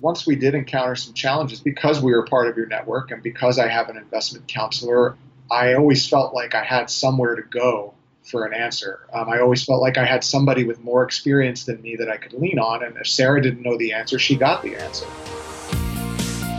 Once we did encounter some challenges because we were part of your network and because I have an investment counselor, I always felt like I had somewhere to go for an answer. Um, I always felt like I had somebody with more experience than me that I could lean on. And if Sarah didn't know the answer, she got the answer.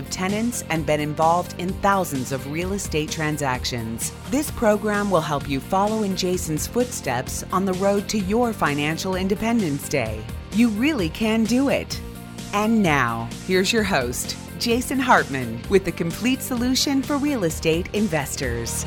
of tenants and been involved in thousands of real estate transactions. This program will help you follow in Jason's footsteps on the road to your financial independence day. You really can do it. And now, here's your host, Jason Hartman, with the complete solution for real estate investors.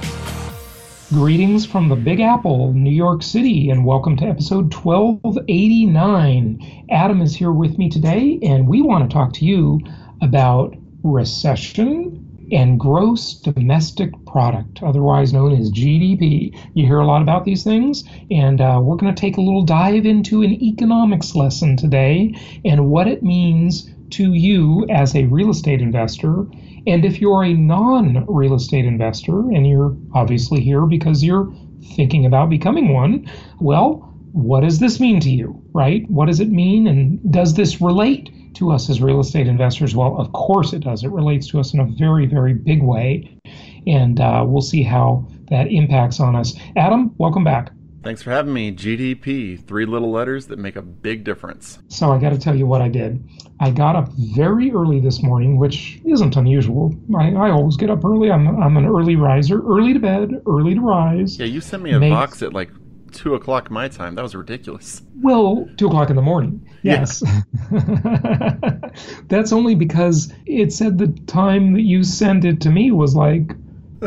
Greetings from the Big Apple, New York City, and welcome to episode 1289. Adam is here with me today, and we want to talk to you about recession and gross domestic product, otherwise known as GDP. You hear a lot about these things, and uh, we're going to take a little dive into an economics lesson today and what it means to you as a real estate investor. And if you're a non real estate investor, and you're obviously here because you're thinking about becoming one, well, what does this mean to you, right? What does it mean, and does this relate to us as real estate investors? Well, of course it does. It relates to us in a very, very big way. And uh, we'll see how that impacts on us. Adam, welcome back. Thanks for having me. GDP, three little letters that make a big difference. So I got to tell you what I did. I got up very early this morning, which isn't unusual. I, I always get up early. I'm, I'm an early riser, early to bed, early to rise. Yeah, you sent me a Makes, box at like two o'clock my time. That was ridiculous. Well, two o'clock in the morning. Yes. Yeah. That's only because it said the time that you sent it to me was like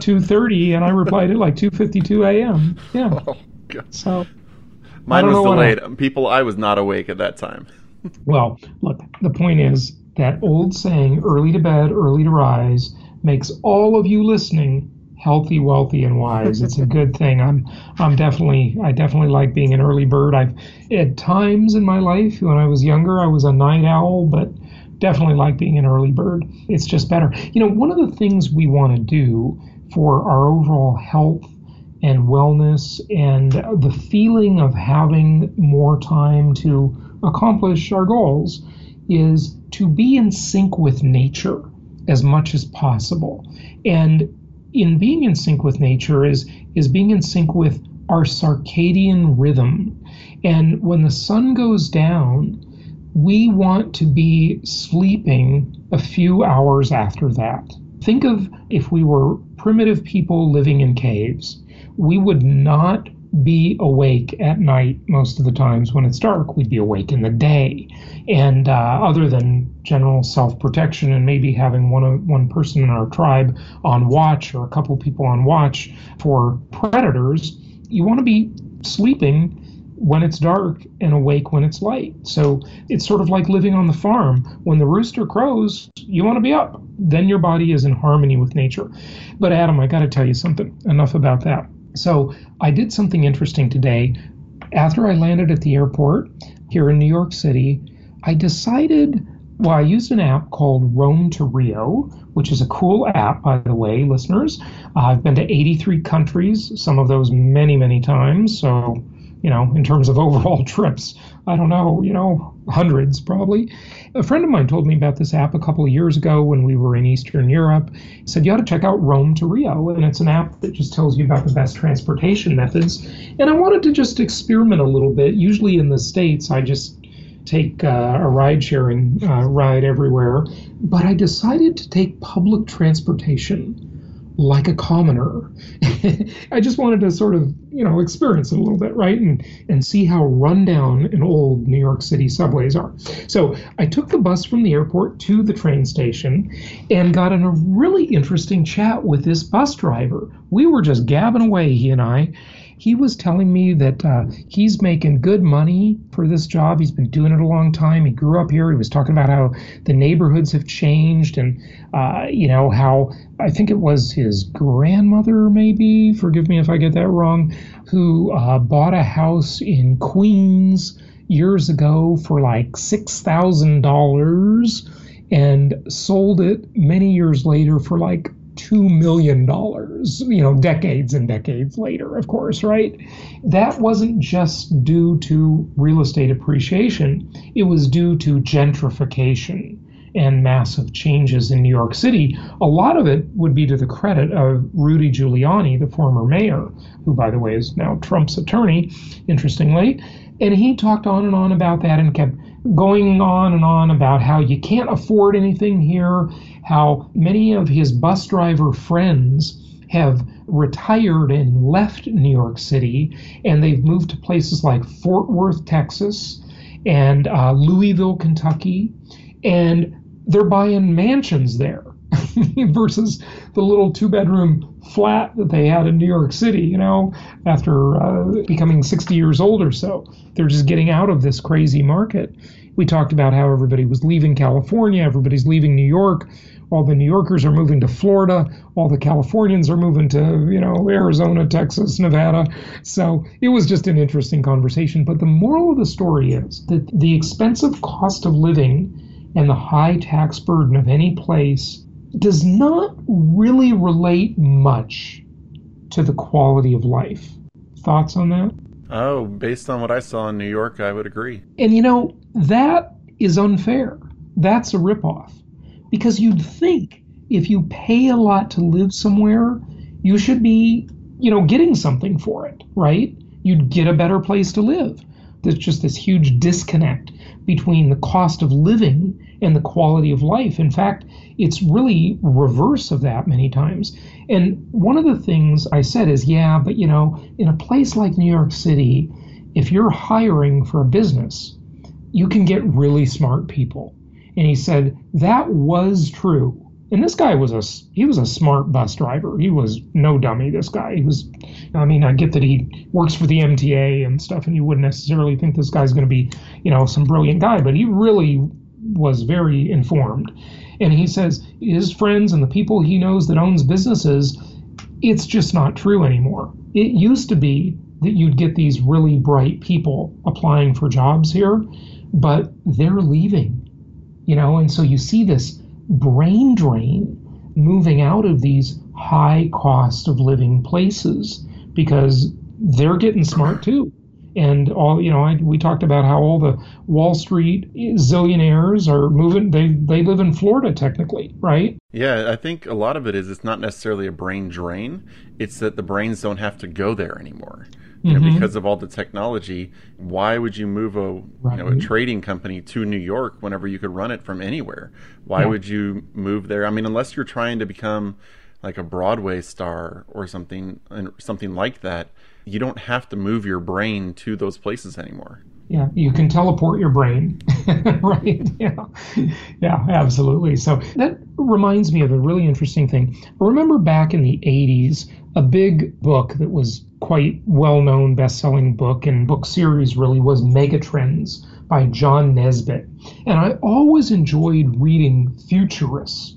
two thirty, and I replied at like two fifty two a.m. Yeah. Oh, God. So. Mine was delayed. People, I was not awake at that time. well, look. The point is that old saying, "Early to bed, early to rise," makes all of you listening healthy, wealthy, and wise. It's a good thing. I'm I'm definitely I definitely like being an early bird. I've at times in my life when I was younger I was a night owl, but definitely like being an early bird. It's just better. You know, one of the things we want to do for our overall health and wellness and the feeling of having more time to accomplish our goals is to be in sync with nature as much as possible. And in being in sync with nature is is being in sync with our circadian rhythm. And when the sun goes down, we want to be sleeping a few hours after that. Think of if we were primitive people living in caves, we would not be awake at night most of the times when it's dark. We'd be awake in the day. And uh, other than general self protection and maybe having one, one person in our tribe on watch or a couple people on watch for predators, you want to be sleeping when it's dark and awake when it's light. So it's sort of like living on the farm. When the rooster crows, you want to be up. Then your body is in harmony with nature. But Adam, I got to tell you something. Enough about that. So I did something interesting today. After I landed at the airport here in New York City, I decided, well, I used an app called Rome to Rio, which is a cool app, by the way, listeners. Uh, I've been to 83 countries, some of those many, many times. So, you know, in terms of overall trips, I don't know, you know, hundreds probably. A friend of mine told me about this app a couple of years ago when we were in Eastern Europe. He said, You ought to check out Rome to Rio. And it's an app that just tells you about the best transportation methods. And I wanted to just experiment a little bit. Usually in the States, I just take uh, a ride sharing uh, ride everywhere. But I decided to take public transportation like a commoner. I just wanted to sort of, you know, experience it a little bit, right? And and see how rundown and old New York City subways are. So I took the bus from the airport to the train station and got in a really interesting chat with this bus driver. We were just gabbing away, he and I. he was telling me that uh, he's making good money for this job. He's been doing it a long time. He grew up here. He was talking about how the neighborhoods have changed and, uh, you know, how I think it was his grandmother, maybe, forgive me if I get that wrong, who uh, bought a house in Queens years ago for like $6,000 and sold it many years later for like $2 million, you know, decades and decades later, of course, right? That wasn't just due to real estate appreciation, it was due to gentrification and massive changes in New York City. A lot of it would be to the credit of Rudy Giuliani, the former mayor, who, by the way, is now Trump's attorney, interestingly. And he talked on and on about that and kept going on and on about how you can't afford anything here, how many of his bus driver friends have retired and left New York City and they've moved to places like Fort Worth, Texas, and uh, Louisville, Kentucky, and they're buying mansions there versus the little two bedroom flat that they had in New York City, you know, after uh, becoming 60 years old or so. They're just getting out of this crazy market. We talked about how everybody was leaving California, everybody's leaving New York. All the New Yorkers are moving to Florida. All the Californians are moving to, you know, Arizona, Texas, Nevada. So it was just an interesting conversation. But the moral of the story is that the expensive cost of living and the high tax burden of any place does not really relate much to the quality of life. Thoughts on that? Oh, based on what I saw in New York, I would agree. And you know, that is unfair. That's a ripoff. Because you'd think if you pay a lot to live somewhere, you should be, you know, getting something for it, right? You'd get a better place to live. There's just this huge disconnect between the cost of living and the quality of life. In fact, it's really reverse of that many times. And one of the things I said is, yeah, but you know, in a place like New York City, if you're hiring for a business, you can get really smart people. And he said that was true. And this guy was a he was a smart bus driver. He was no dummy. This guy. He was. I mean, I get that he works for the MTA and stuff, and you wouldn't necessarily think this guy's going to be, you know, some brilliant guy, but he really was very informed. And he says his friends and the people he knows that owns businesses, it's just not true anymore. It used to be that you'd get these really bright people applying for jobs here, but they're leaving, you know, and so you see this brain drain moving out of these high cost of living places because they're getting smart too. And all you know, I, we talked about how all the Wall Street zillionaires are moving. They they live in Florida technically, right? Yeah, I think a lot of it is it's not necessarily a brain drain. It's that the brains don't have to go there anymore you know, mm-hmm. because of all the technology. Why would you move a right. you know a trading company to New York whenever you could run it from anywhere? Why yeah. would you move there? I mean, unless you're trying to become like a Broadway star or something and something like that, you don't have to move your brain to those places anymore. Yeah, you can teleport your brain, right? Yeah, yeah, absolutely. So that reminds me of a really interesting thing. I remember back in the 80s, a big book that was quite well-known best-selling book and book series really was Megatrends by John Naisbitt. And I always enjoyed reading futurists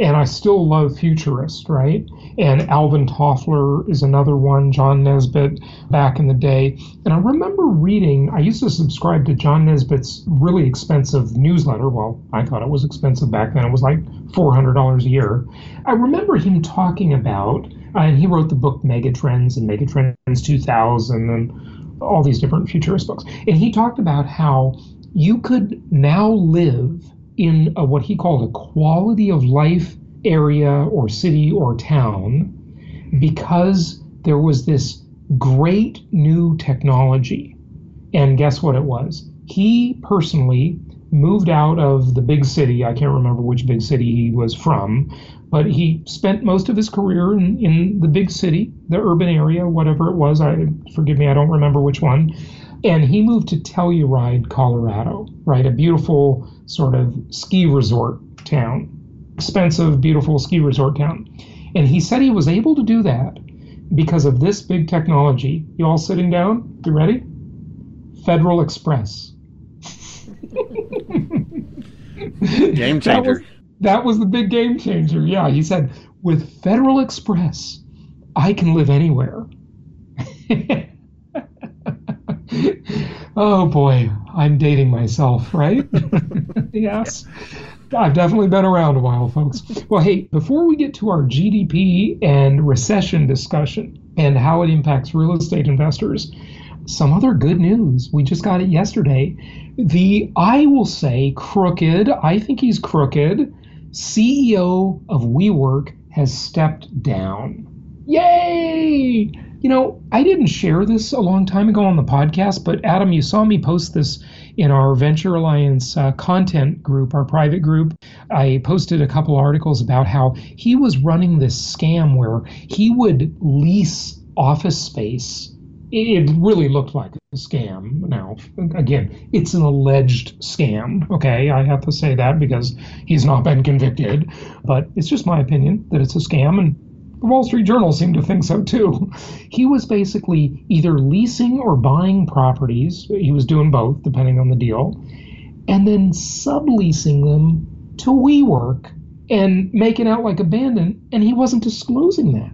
and I still love futurist, right? And Alvin Toffler is another one, John Naisbitt back in the day. And I remember reading, I used to subscribe to John Naisbitt's really expensive newsletter. Well, I thought it was expensive back then. It was like $400 a year. I remember him talking about, and he wrote the book Megatrends and Megatrends 2000 and all these different futurist books. And he talked about how you could now live in a, what he called a quality of life area or city or town because there was this great new technology. And guess what it was? He personally moved out of the big city. I can't remember which big city he was from, but he spent most of his career in, in the big city, the urban area, whatever it was. I forgive me, I don't remember which one. And he moved to Telluride, Colorado, right? A beautiful sort of ski resort town, expensive, beautiful ski resort town. And he said he was able to do that because of this big technology. You all sitting down? You ready? Federal Express. game changer. That was, that was the big game changer. Yeah, he said, with Federal Express, I can live anywhere. oh boy, I'm dating myself, right? yes. I've definitely been around a while, folks. Well, hey, before we get to our GDP and recession discussion and how it impacts real estate investors, some other good news. We just got it yesterday. The, I will say, crooked, I think he's crooked, CEO of WeWork has stepped down. Yay! You know, I didn't share this a long time ago on the podcast, but Adam, you saw me post this in our Venture Alliance uh, content group, our private group. I posted a couple articles about how he was running this scam where he would lease office space. It really looked like a scam. Now, again, it's an alleged scam. Okay, I have to say that because he's not been convicted, but it's just my opinion that it's a scam, and the Wall Street Journal seemed to think so too. He was basically either leasing or buying properties. He was doing both, depending on the deal, and then subleasing them to WeWork and making out like abandoned, and he wasn't disclosing that.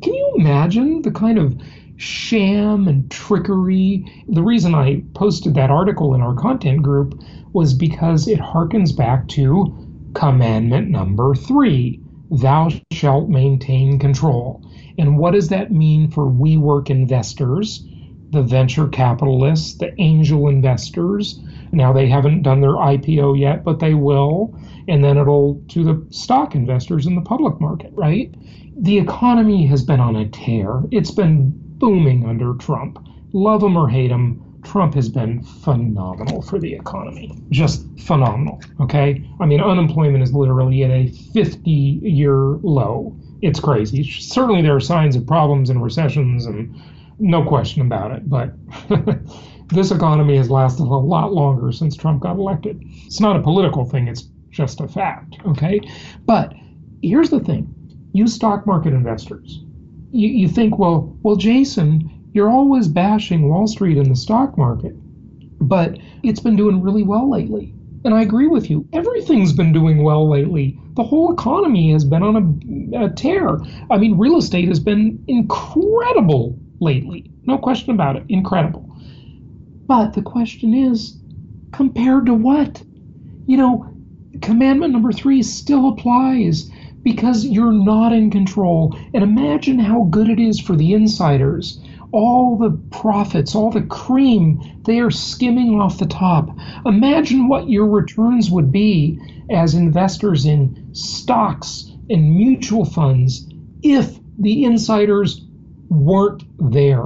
Can you imagine the kind of sham and trickery? The reason I posted that article in our content group was because it harkens back to commandment number three thou shalt maintain control. And what does that mean for WeWork investors, the venture capitalists, the angel investors? Now they haven't done their IPO yet, but they will. And then it'll to the stock investors in the public market, right? The economy has been on a tear. It's been booming under Trump. Love him or hate him, Trump has been phenomenal for the economy. Just phenomenal. Okay. I mean, unemployment is literally at a 50 year low. It's crazy. Certainly, there are signs of problems and recessions, and no question about it. But this economy has lasted a lot longer since Trump got elected. It's not a political thing, it's just a fact. Okay. But here's the thing you stock market investors, you, you think, well, well, Jason, you're always bashing Wall Street and the stock market, but it's been doing really well lately. And I agree with you. Everything's been doing well lately. The whole economy has been on a, a tear. I mean, real estate has been incredible lately. No question about it. Incredible. But the question is, compared to what? You know, commandment number three still applies because you're not in control. And imagine how good it is for the insiders all the profits, all the cream, they are skimming off the top. Imagine what your returns would be as investors in stocks and mutual funds if the insiders weren't there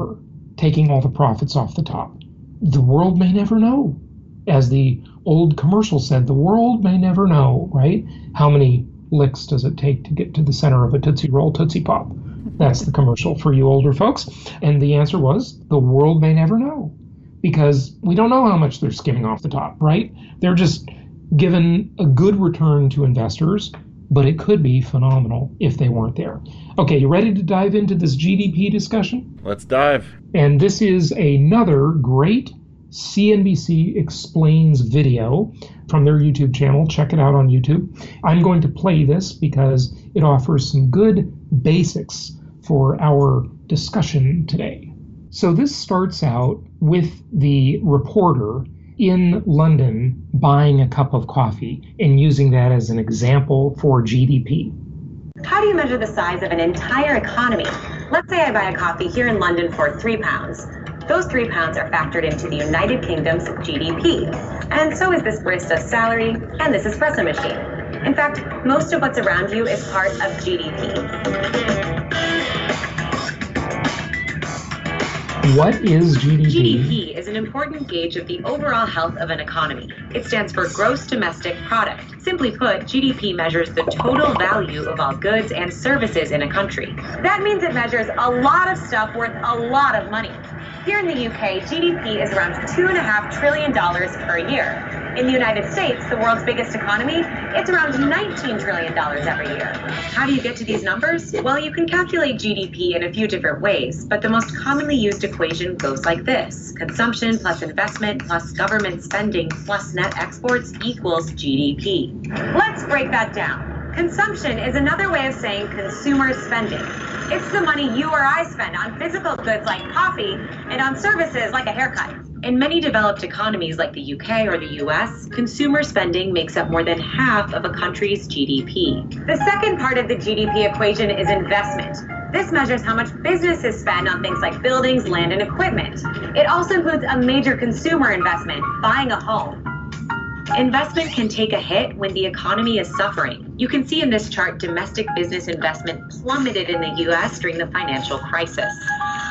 taking all the profits off the top. The world may never know. As the old commercial said, the world may never know, right? How many licks does it take to get to the center of a Tootsie Roll Tootsie Pop? That's the commercial for you older folks. And the answer was the world may never know because we don't know how much they're skimming off the top, right? They're just given a good return to investors, but it could be phenomenal if they weren't there. Okay, you ready to dive into this GDP discussion? Let's dive. And this is another great CNBC Explains video from their YouTube channel. Check it out on YouTube. I'm going to play this because it offers some good basics for our discussion today. So, this starts out with the reporter in London buying a cup of coffee and using that as an example for GDP. How do you measure the size of an entire economy? Let's say I buy a coffee here in London for three pounds. Those three pounds are factored into the United Kingdom's GDP. And so is this barista's salary and this espresso machine. In fact, most of what's around you is part of GDP. What is GDP? GDP is an important gauge of the overall health of an economy. It stands for Gross Domestic Product. Simply put, GDP measures the total value of all goods and services in a country. That means it measures a lot of stuff worth a lot of money. Here in the UK, GDP is around $2.5 trillion per year. In the United States, the world's biggest economy, it's around $19 trillion every year. How do you get to these numbers? Well, you can calculate GDP in a few different ways, but the most commonly used equation goes like this consumption plus investment plus government spending plus net exports equals GDP. Let's break that down. Consumption is another way of saying consumer spending. It's the money you or I spend on physical goods like coffee and on services like a haircut. In many developed economies like the UK or the US, consumer spending makes up more than half of a country's GDP. The second part of the GDP equation is investment. This measures how much businesses spend on things like buildings, land, and equipment. It also includes a major consumer investment, buying a home. Investment can take a hit when the economy is suffering. You can see in this chart domestic business investment plummeted in the US during the financial crisis.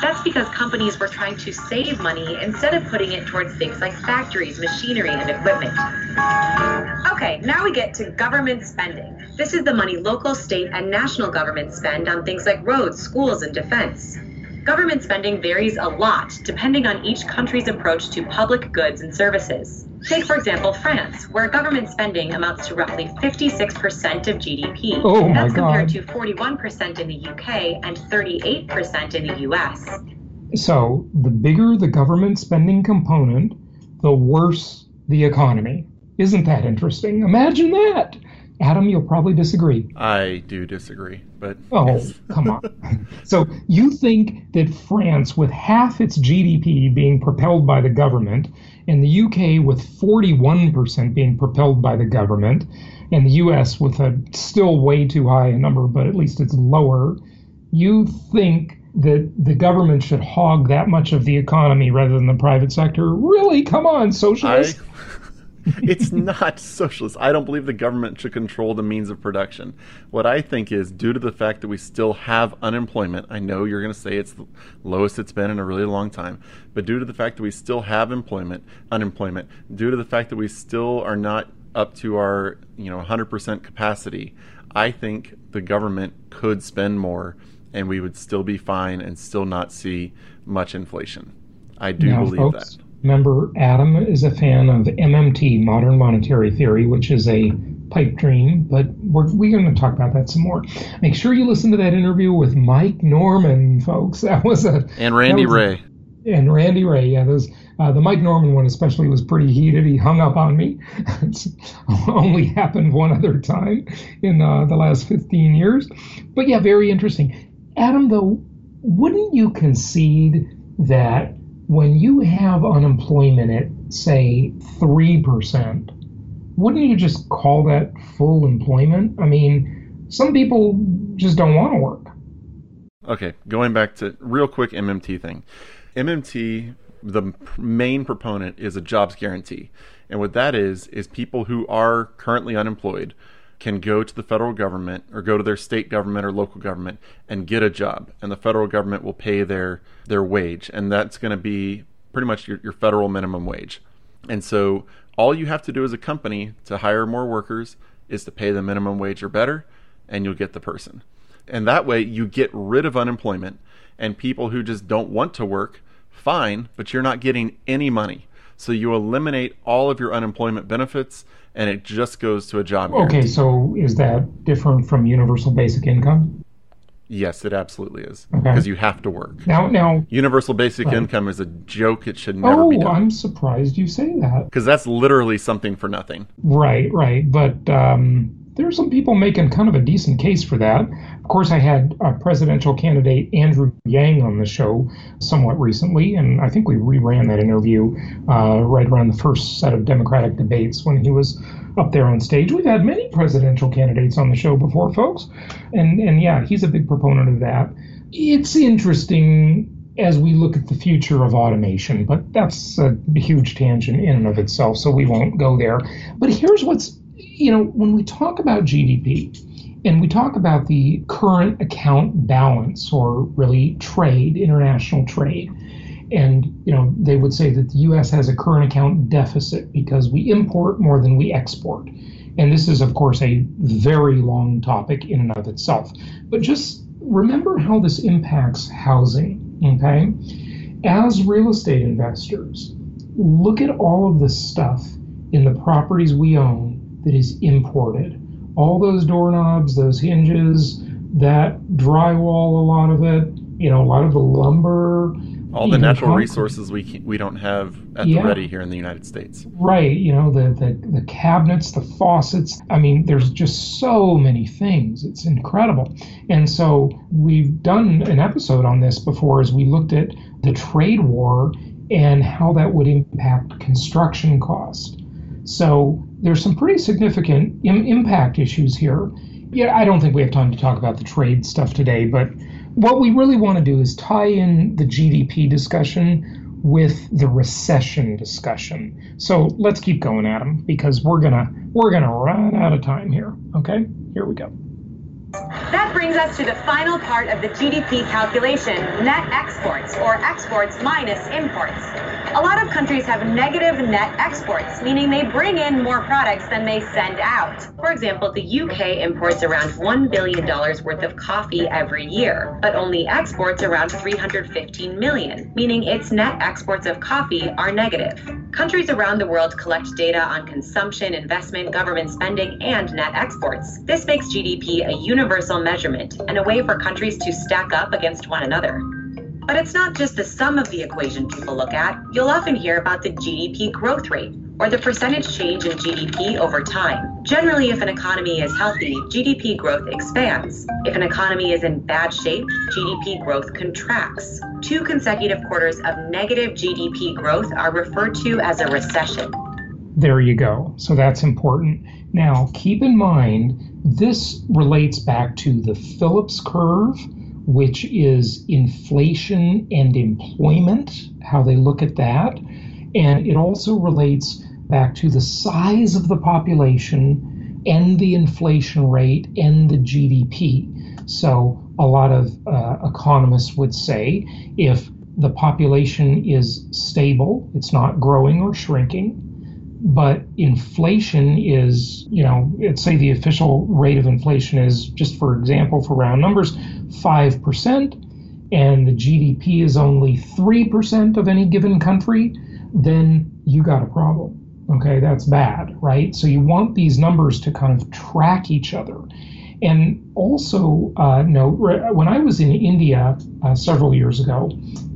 That's because companies were trying to save money instead of putting it towards things like factories, machinery, and equipment. Okay, now we get to government spending. This is the money local, state, and national governments spend on things like roads, schools, and defense. Government spending varies a lot depending on each country's approach to public goods and services. Take, for example, France, where government spending amounts to roughly 56% of GDP. Oh my That's compared God. to 41% in the UK and 38% in the US. So the bigger the government spending component, the worse the economy. Isn't that interesting? Imagine that. Adam, you'll probably disagree. I do disagree, but Oh, yes. come on. So you think that France, with half its GDP being propelled by the government, and the UK with 41% being propelled by the government, and the US with a still way too high a number, but at least it's lower, you think that the government should hog that much of the economy rather than the private sector? Really? Come on, I, socialists. it's not socialist. I don't believe the government should control the means of production. What I think is due to the fact that we still have unemployment, I know you're going to say it's the lowest it's been in a really long time, but due to the fact that we still have employment, unemployment, due to the fact that we still are not up to our, you know, 100% capacity, I think the government could spend more and we would still be fine and still not see much inflation. I do now, believe folks, that. Remember, Adam is a fan of MMT, modern monetary theory, which is a pipe dream, but we're, we're going to talk about that some more. Make sure you listen to that interview with Mike Norman, folks. That was a. And Randy that was a- Wray. and Randy Wray. Yeah, those uh, the Mike Norman one especially was pretty heated. He hung up on me. it's only happened one other time in uh, the last 15 years, but yeah, very interesting. Adam, though, wouldn't you concede that when you have unemployment at say three percent, wouldn't you just call that full employment? I mean, some people just don't want to work. Okay, going back to real quick MMT thing. MMT, the main proponent is a jobs guarantee. And what that is, is people who are currently unemployed can go to the federal government or go to their state government or local government and get a job. And the federal government will pay their, their wage. And that's going to be pretty much your, your federal minimum wage. And so all you have to do as a company to hire more workers is to pay the minimum wage or better, and you'll get the person. And that way you get rid of unemployment and people who just don't want to work, fine, but you're not getting any money. So you eliminate all of your unemployment benefits and it just goes to a job Okay, so is that different from universal basic income? Yes, it absolutely is. Okay. Because you have to work. Now, now, Universal basic Right. income is a joke. It should never be oh, done. I'm surprised you say that. Because that's literally something for nothing. Right, right. But um, there are some people making kind of a decent case for that. Of course, I had uh, presidential candidate Andrew Yang on the show somewhat recently, and I think we reran that interview uh, right around the first set of Democratic debates when he was up there on stage. We've had many presidential candidates on the show before, folks, and and yeah, he's a big proponent of that. It's interesting as we look at the future of automation, but that's a huge tangent in and of itself, so we won't go there. But here's what's, you know, when we talk about GDP and we talk about the current account balance or really trade, international trade, and you know they would say that the U.S. has a current account deficit because we import more than we export, and this is of course a very long topic in and of itself. But just remember how this impacts housing. Okay, as real estate investors, look at all of the stuff in the properties we own that is imported. All those doorknobs, those hinges, that drywall, a lot of it, you know, a lot of the lumber, all the natural resources we we don't have at yeah. the ready here in the United States. Right, you know the, the the cabinets, the faucets. I mean, there's just so many things. It's incredible. And so we've done an episode on this before, as we looked at the trade war and how that would impact construction cost. So there's some pretty significant Im- impact issues here. Yeah, I don't think we have time to talk about the trade stuff today, but what we really want to do is tie in the GDP discussion with the recession discussion. So let's keep going, Adam, because we're gonna we're gonna run out of time here. Okay, here we go. That brings us to the final part of the GDP calculation, net exports, or exports minus imports. A lot of countries have negative net exports, meaning they bring in more products than they send out. For example, the UK imports around $1 billion worth of coffee every year, but only exports around 315 million, meaning its net exports of coffee are negative. Countries around the world collect data on consumption, investment, government spending, and net exports. This makes GDP a universal measurement and a way for countries to stack up against one another. But it's not just the sum of the equation people look at. You'll often hear about the GDP growth rate, or the percentage change in GDP over time. Generally, if an economy is healthy, GDP growth expands. If an economy is in bad shape, GDP growth contracts. Two consecutive quarters of negative GDP growth are referred to as a recession. There you go. So that's important. Now, keep in mind, this relates back to the Phillips curve which is inflation and employment, how they look at that. And it also relates back to the size of the population and the inflation rate and the GDP. So, a lot of uh, economists would say if the population is stable, it's not growing or shrinking, but inflation is, you know, let's say the official rate of inflation is, just for example, for round numbers, 5%, and the GDP is only 3% of any given country, then you got a problem. Okay, that's bad, right? So you want these numbers to kind of track each other. And also, uh, note when I was in India uh, several years ago,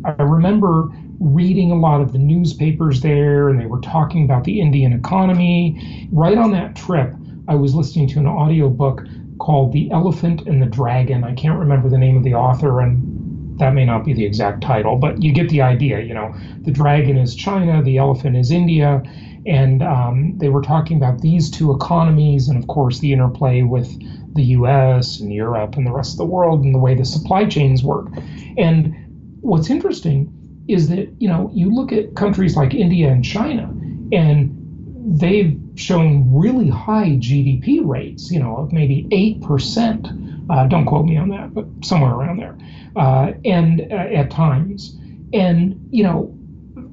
I remember reading a lot of the newspapers there, and they were talking about the Indian economy. Right on that trip, I was listening to an audiobook called The Elephant and the Dragon. I can't remember the name of the author, and that may not be the exact title, but you get the idea. You know, the dragon is China, the elephant is India, and um, they were talking about these two economies, and of course, the interplay with the US and Europe and the rest of the world and the way the supply chains work. And what's interesting is that, you know, you look at countries like India and China, and they've shown really high GDP rates, you know, of maybe 8%. Uh, don't quote me on that, but somewhere around there. Uh, and uh, at times. And, you know,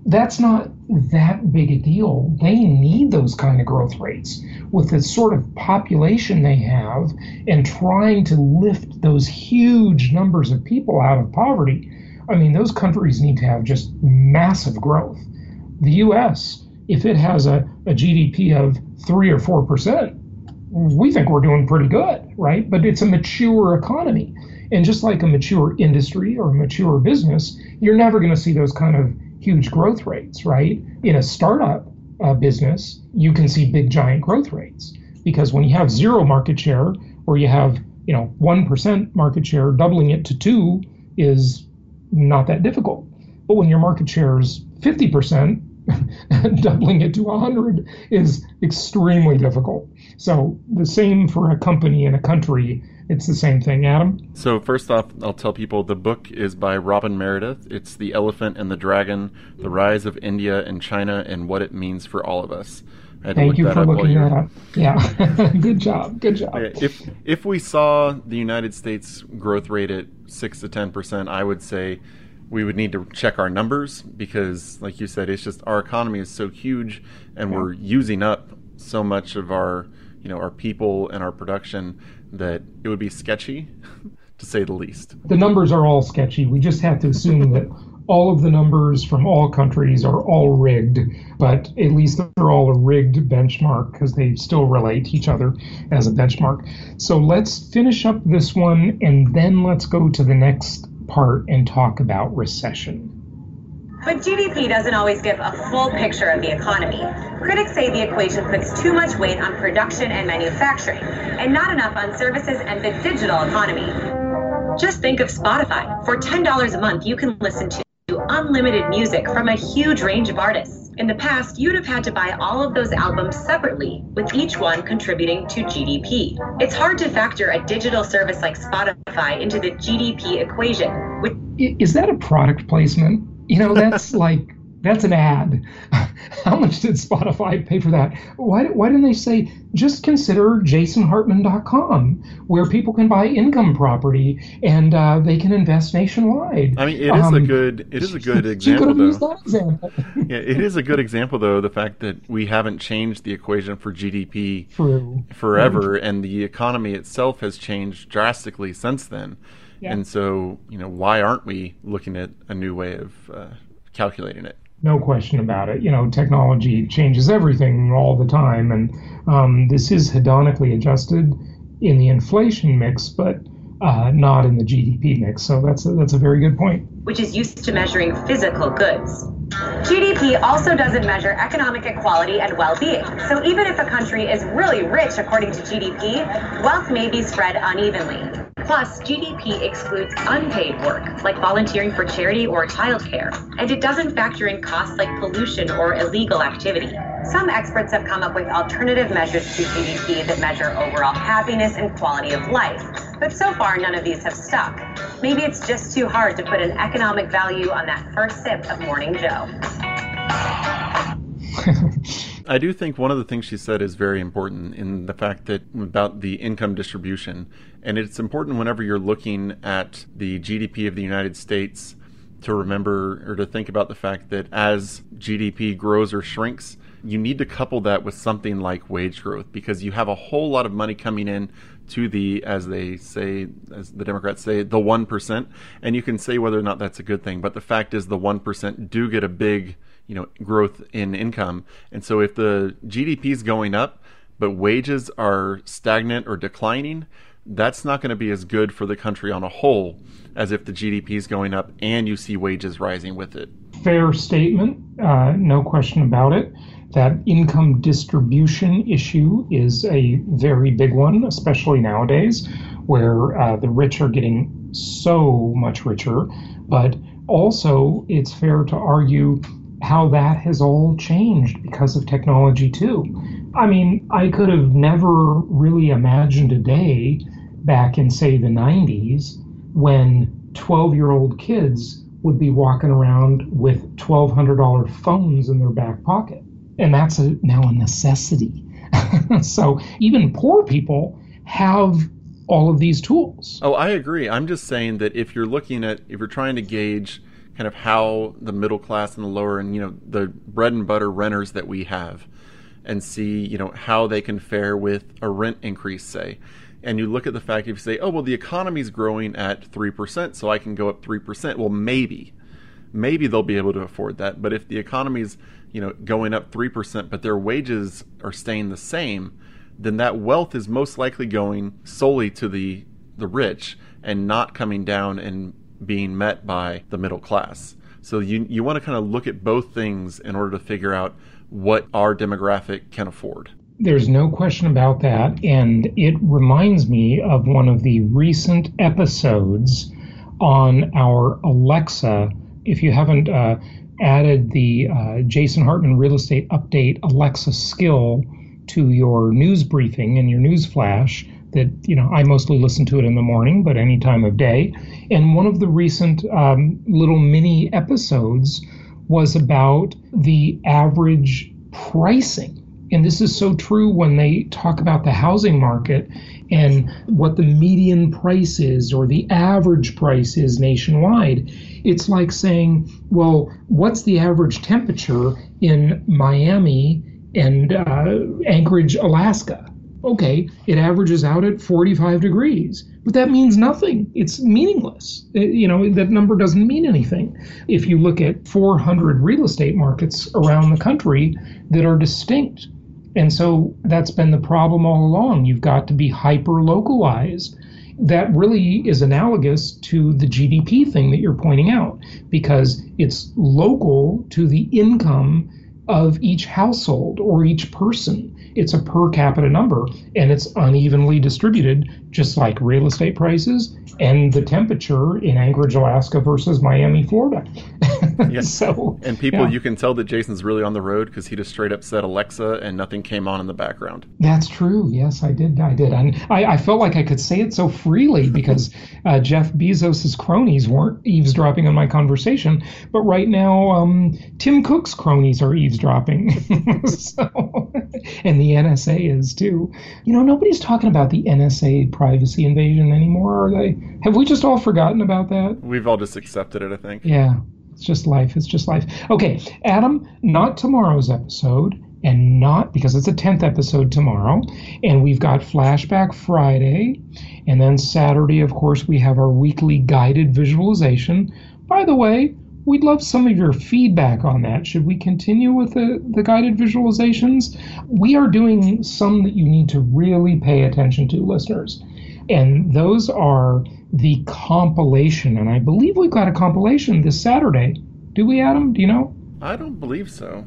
that's not that big a deal. They need those kind of growth rates with the sort of population they have and trying to lift those huge numbers of people out of poverty. I mean, those countries need to have just massive growth. The U.S if it has a, a GDP of three or four percent, we think we're doing pretty good, right? But it's a mature economy. And just like a mature industry or a mature business, you're never going to see those kind of huge growth rates, right? In a startup uh, business, you can see big giant growth rates because when you have zero market share or you have, you know, 1% market share, doubling it to 2 is not that difficult. But when your market share is 50%, doubling it to 100 is extremely difficult. So the same for a company in a country. It's the same thing, Adam. So first off, I'll tell people the book is by Robin Meredith. It's The Elephant and the Dragon: The Rise of India and China and What It Means for All of Us. Thank you for looking that up. Yeah, good job. Good job. If if we saw the United States growth rate at six to ten percent, I would say we would need to check our numbers because, like you said, it's just our economy is so huge, and yeah. we're using up so much of our, you know, our people and our production that it would be sketchy, to say the least. The numbers are all sketchy. We just have to assume that all of the numbers from all countries are all rigged, but at least they're all a rigged benchmark because they still relate to each other as a benchmark. So let's finish up this one and then let's go to the next part and talk about recession. But GDP doesn't always give a full picture of the economy. Critics say the equation puts too much weight on production and manufacturing, and not enough on services and the digital economy. Just think of Spotify. For $10 a month, you can listen to unlimited music from a huge range of artists. In the past, you'd have had to buy all of those albums separately, with each one contributing to GDP. It's hard to factor a digital service like Spotify into the GDP equation. Is that a product placement? You know, that's like that's an ad. How much did Spotify pay for that? Why, why didn't they say just consider jasonhartman.com, where people can buy income property and uh, they can invest nationwide? I mean, it is um, a good it is a good example though. Example. yeah, it is a good example though. The fact that we haven't changed the equation for GDP True. forever, and the economy itself has changed drastically since then. Yeah. And so, you know, why aren't we looking at a new way of uh, calculating it? no question about it. You know, technology changes everything all the time, and um, this is hedonically adjusted in the inflation mix, but uh, not in the GDP mix. So that's a, that's a very good point. Which is used to measuring physical goods. GDP also doesn't measure economic equality and well being. So even if a country is really rich according to GDP, wealth may be spread unevenly. Plus, GDP excludes unpaid work, like volunteering for charity or childcare, and it doesn't factor in costs like pollution or illegal activity. Some experts have come up with alternative measures to GDP that measure overall happiness and quality of life, but so far none of these have stuck. Maybe it's just too hard to put an economic value on that first sip of Morning Joe. I do think one of the things she said is very important in the fact that about the income distribution. And it's important whenever you're looking at the GDP of the United States to remember or to think about the fact that as GDP grows or shrinks, you need to couple that with something like wage growth because you have a whole lot of money coming in to the, as they say, as the Democrats say, the 1%. And you can say whether or not that's a good thing. But the fact is, the 1% do get a big you know growth in income. And so if the gdp is going up but wages are stagnant or declining that's not going to be as good for the country on a whole as if the gdp is going up and you see wages rising with it. Fair statement uh, no question about it. That income distribution issue is a very big one especially nowadays where uh, the rich are getting so much richer. But also it's fair to argue how that has all changed because of technology too. I mean, I could have never really imagined a day back in say the 90s when 12-year-old kids would be walking around with $1200 phones in their back pocket. And that's a, now a necessity. so even poor people have all of these tools. Oh, I agree. I'm just saying that if you're looking at if you're trying to gauge kind of how the middle class and the lower and you know the bread and butter renters that we have and see you know how they can fare with a rent increase say. And you look at the fact if you say oh well the economy's growing at 3% so i can go up 3% well maybe. Maybe they'll be able to afford that. But if the economy's you know going up 3% but their wages are staying the same then that wealth is most likely going solely to the the rich and not coming down and being met by the middle class. So you you want to kind of look at both things in order to figure out what our demographic can afford. There's no question about that, and it reminds me of one of the recent episodes on our Alexa. If you haven't uh, added the uh, Jason Hartman Real Estate Update Alexa skill to your news briefing and your news flash, that you know I mostly listen to it in the morning, but any time of day. And one of the recent um, little mini episodes was about the average pricing. And this is so true when they talk about the housing market and what the median price is or the average price is nationwide. It's like saying, well, what's the average temperature in Miami and uh, Anchorage, Alaska? Okay, it averages out at 45 degrees, but that means nothing. It's meaningless. It, you know, that number doesn't mean anything. If you look at 400 real estate markets around the country that are distinct, and so that's been the problem all along. You've got to be hyper localized. That really is analogous to the GDP thing that you're pointing out because it's local to the income of each household or each person. It's a per capita number and it's unevenly distributed, just like real estate prices and the temperature in Anchorage, Alaska versus Miami, Florida. yes. so, and people, yeah. you can tell that Jason's really on the road because he just straight up said Alexa and nothing came on in the background. That's true. Yes, I did. I did. And I, I felt like I could say it so freely because uh, Jeff Bezos's cronies weren't eavesdropping on my conversation. But right now, um, Tim Cook's cronies are eavesdropping. so, and the NSA is too. You know, nobody's talking about the NSA privacy invasion anymore, are they? Have we just all forgotten about that? We've all just accepted it, I think. Yeah. It's just life. It's just life. Okay, Adam, not tomorrow's episode, and not because it's a 10th episode tomorrow, and we've got Flashback Friday, and then Saturday, of course, we have our weekly guided visualization. By the way, we'd love some of your feedback on that. Should we continue with the, the guided visualizations? We are doing some that you need to really pay attention to, listeners. And those are the compilation, and I believe we've got a compilation this Saturday. Do we, Adam? Do you know? I don't believe so.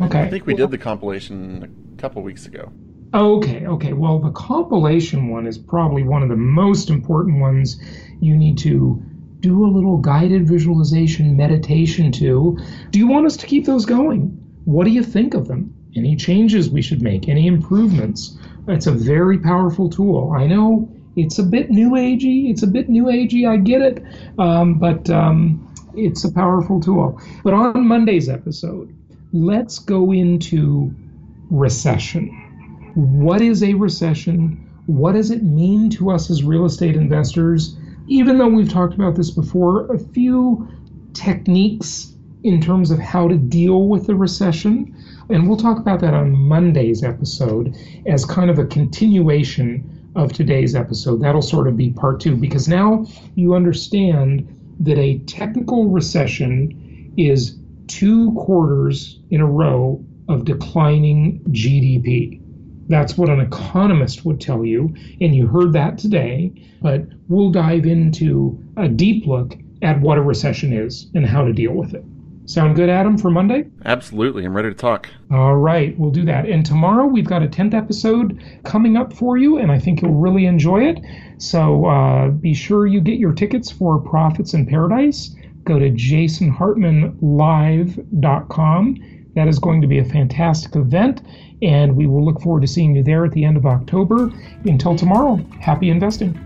Okay. I think we did the compilation a couple weeks ago. Okay, okay. Well, the compilation one is probably one of the most important ones you need to do a little guided visualization meditation to. Do you want us to keep those going? What do you think of them? Any changes we should make? Any improvements? It's a very powerful tool. I know it's a bit new agey. It's a bit new agey. I get it, um, but um, it's a powerful tool. But on Monday's episode, let's go into recession. What is a recession? What does it mean to us as real estate investors? Even though we've talked about this before, a few techniques in terms of how to deal with the recession. And we'll talk about that on Monday's episode as kind of a continuation of today's episode. That'll sort of be part two because now you understand that a technical recession is two quarters in a row of declining GDP. That's what an economist would tell you, and you heard that today. But we'll dive into a deep look at what a recession is and how to deal with it. Sound good, Adam, for Monday? Absolutely. I'm ready to talk. All right, we'll do that. And tomorrow we've got a 10th episode coming up for you, and I think you'll really enjoy it. So uh, be sure you get your tickets for Profits in Paradise. Go to jasonhartmanlive.com. That is going to be a fantastic event, and we will look forward to seeing you there at the end of October. Until tomorrow, happy investing.